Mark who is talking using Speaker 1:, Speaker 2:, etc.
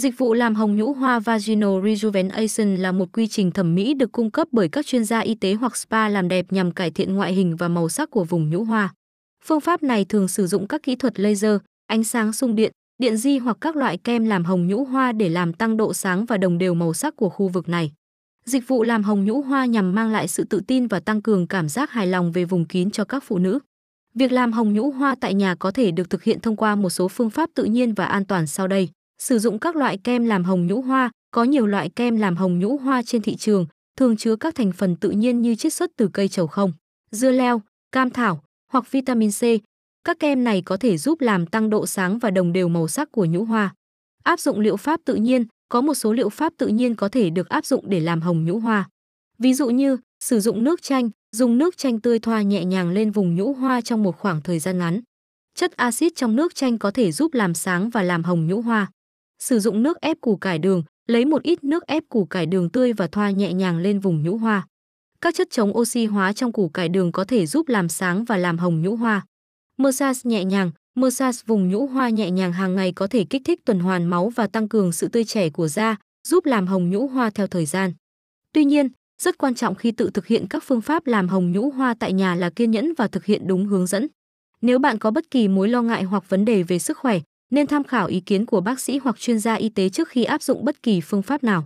Speaker 1: Dịch vụ làm hồng nhũ hoa Vaginal Rejuvenation là một quy trình thẩm mỹ được cung cấp bởi các chuyên gia y tế hoặc spa làm đẹp nhằm cải thiện ngoại hình và màu sắc của vùng nhũ hoa. Phương pháp này thường sử dụng các kỹ thuật laser, ánh sáng xung điện, điện di hoặc các loại kem làm hồng nhũ hoa để làm tăng độ sáng và đồng đều màu sắc của khu vực này. Dịch vụ làm hồng nhũ hoa nhằm mang lại sự tự tin và tăng cường cảm giác hài lòng về vùng kín cho các phụ nữ. Việc làm hồng nhũ hoa tại nhà có thể được thực hiện thông qua một số phương pháp tự nhiên và an toàn sau đây. Sử dụng các loại kem làm hồng nhũ hoa, có nhiều loại kem làm hồng nhũ hoa trên thị trường, thường chứa các thành phần tự nhiên như chiết xuất từ cây trầu không, dưa leo, cam thảo hoặc vitamin C. Các kem này có thể giúp làm tăng độ sáng và đồng đều màu sắc của nhũ hoa. Áp dụng liệu pháp tự nhiên, có một số liệu pháp tự nhiên có thể được áp dụng để làm hồng nhũ hoa. Ví dụ như sử dụng nước chanh, dùng nước chanh tươi thoa nhẹ nhàng lên vùng nhũ hoa trong một khoảng thời gian ngắn. Chất axit trong nước chanh có thể giúp làm sáng và làm hồng nhũ hoa. Sử dụng nước ép củ cải đường, lấy một ít nước ép củ cải đường tươi và thoa nhẹ nhàng lên vùng nhũ hoa. Các chất chống oxy hóa trong củ cải đường có thể giúp làm sáng và làm hồng nhũ hoa. Massage nhẹ nhàng, massage vùng nhũ hoa nhẹ nhàng hàng ngày có thể kích thích tuần hoàn máu và tăng cường sự tươi trẻ của da, giúp làm hồng nhũ hoa theo thời gian. Tuy nhiên, rất quan trọng khi tự thực hiện các phương pháp làm hồng nhũ hoa tại nhà là kiên nhẫn và thực hiện đúng hướng dẫn. Nếu bạn có bất kỳ mối lo ngại hoặc vấn đề về sức khỏe, nên tham khảo ý kiến của bác sĩ hoặc chuyên gia y tế trước khi áp dụng bất kỳ phương pháp nào.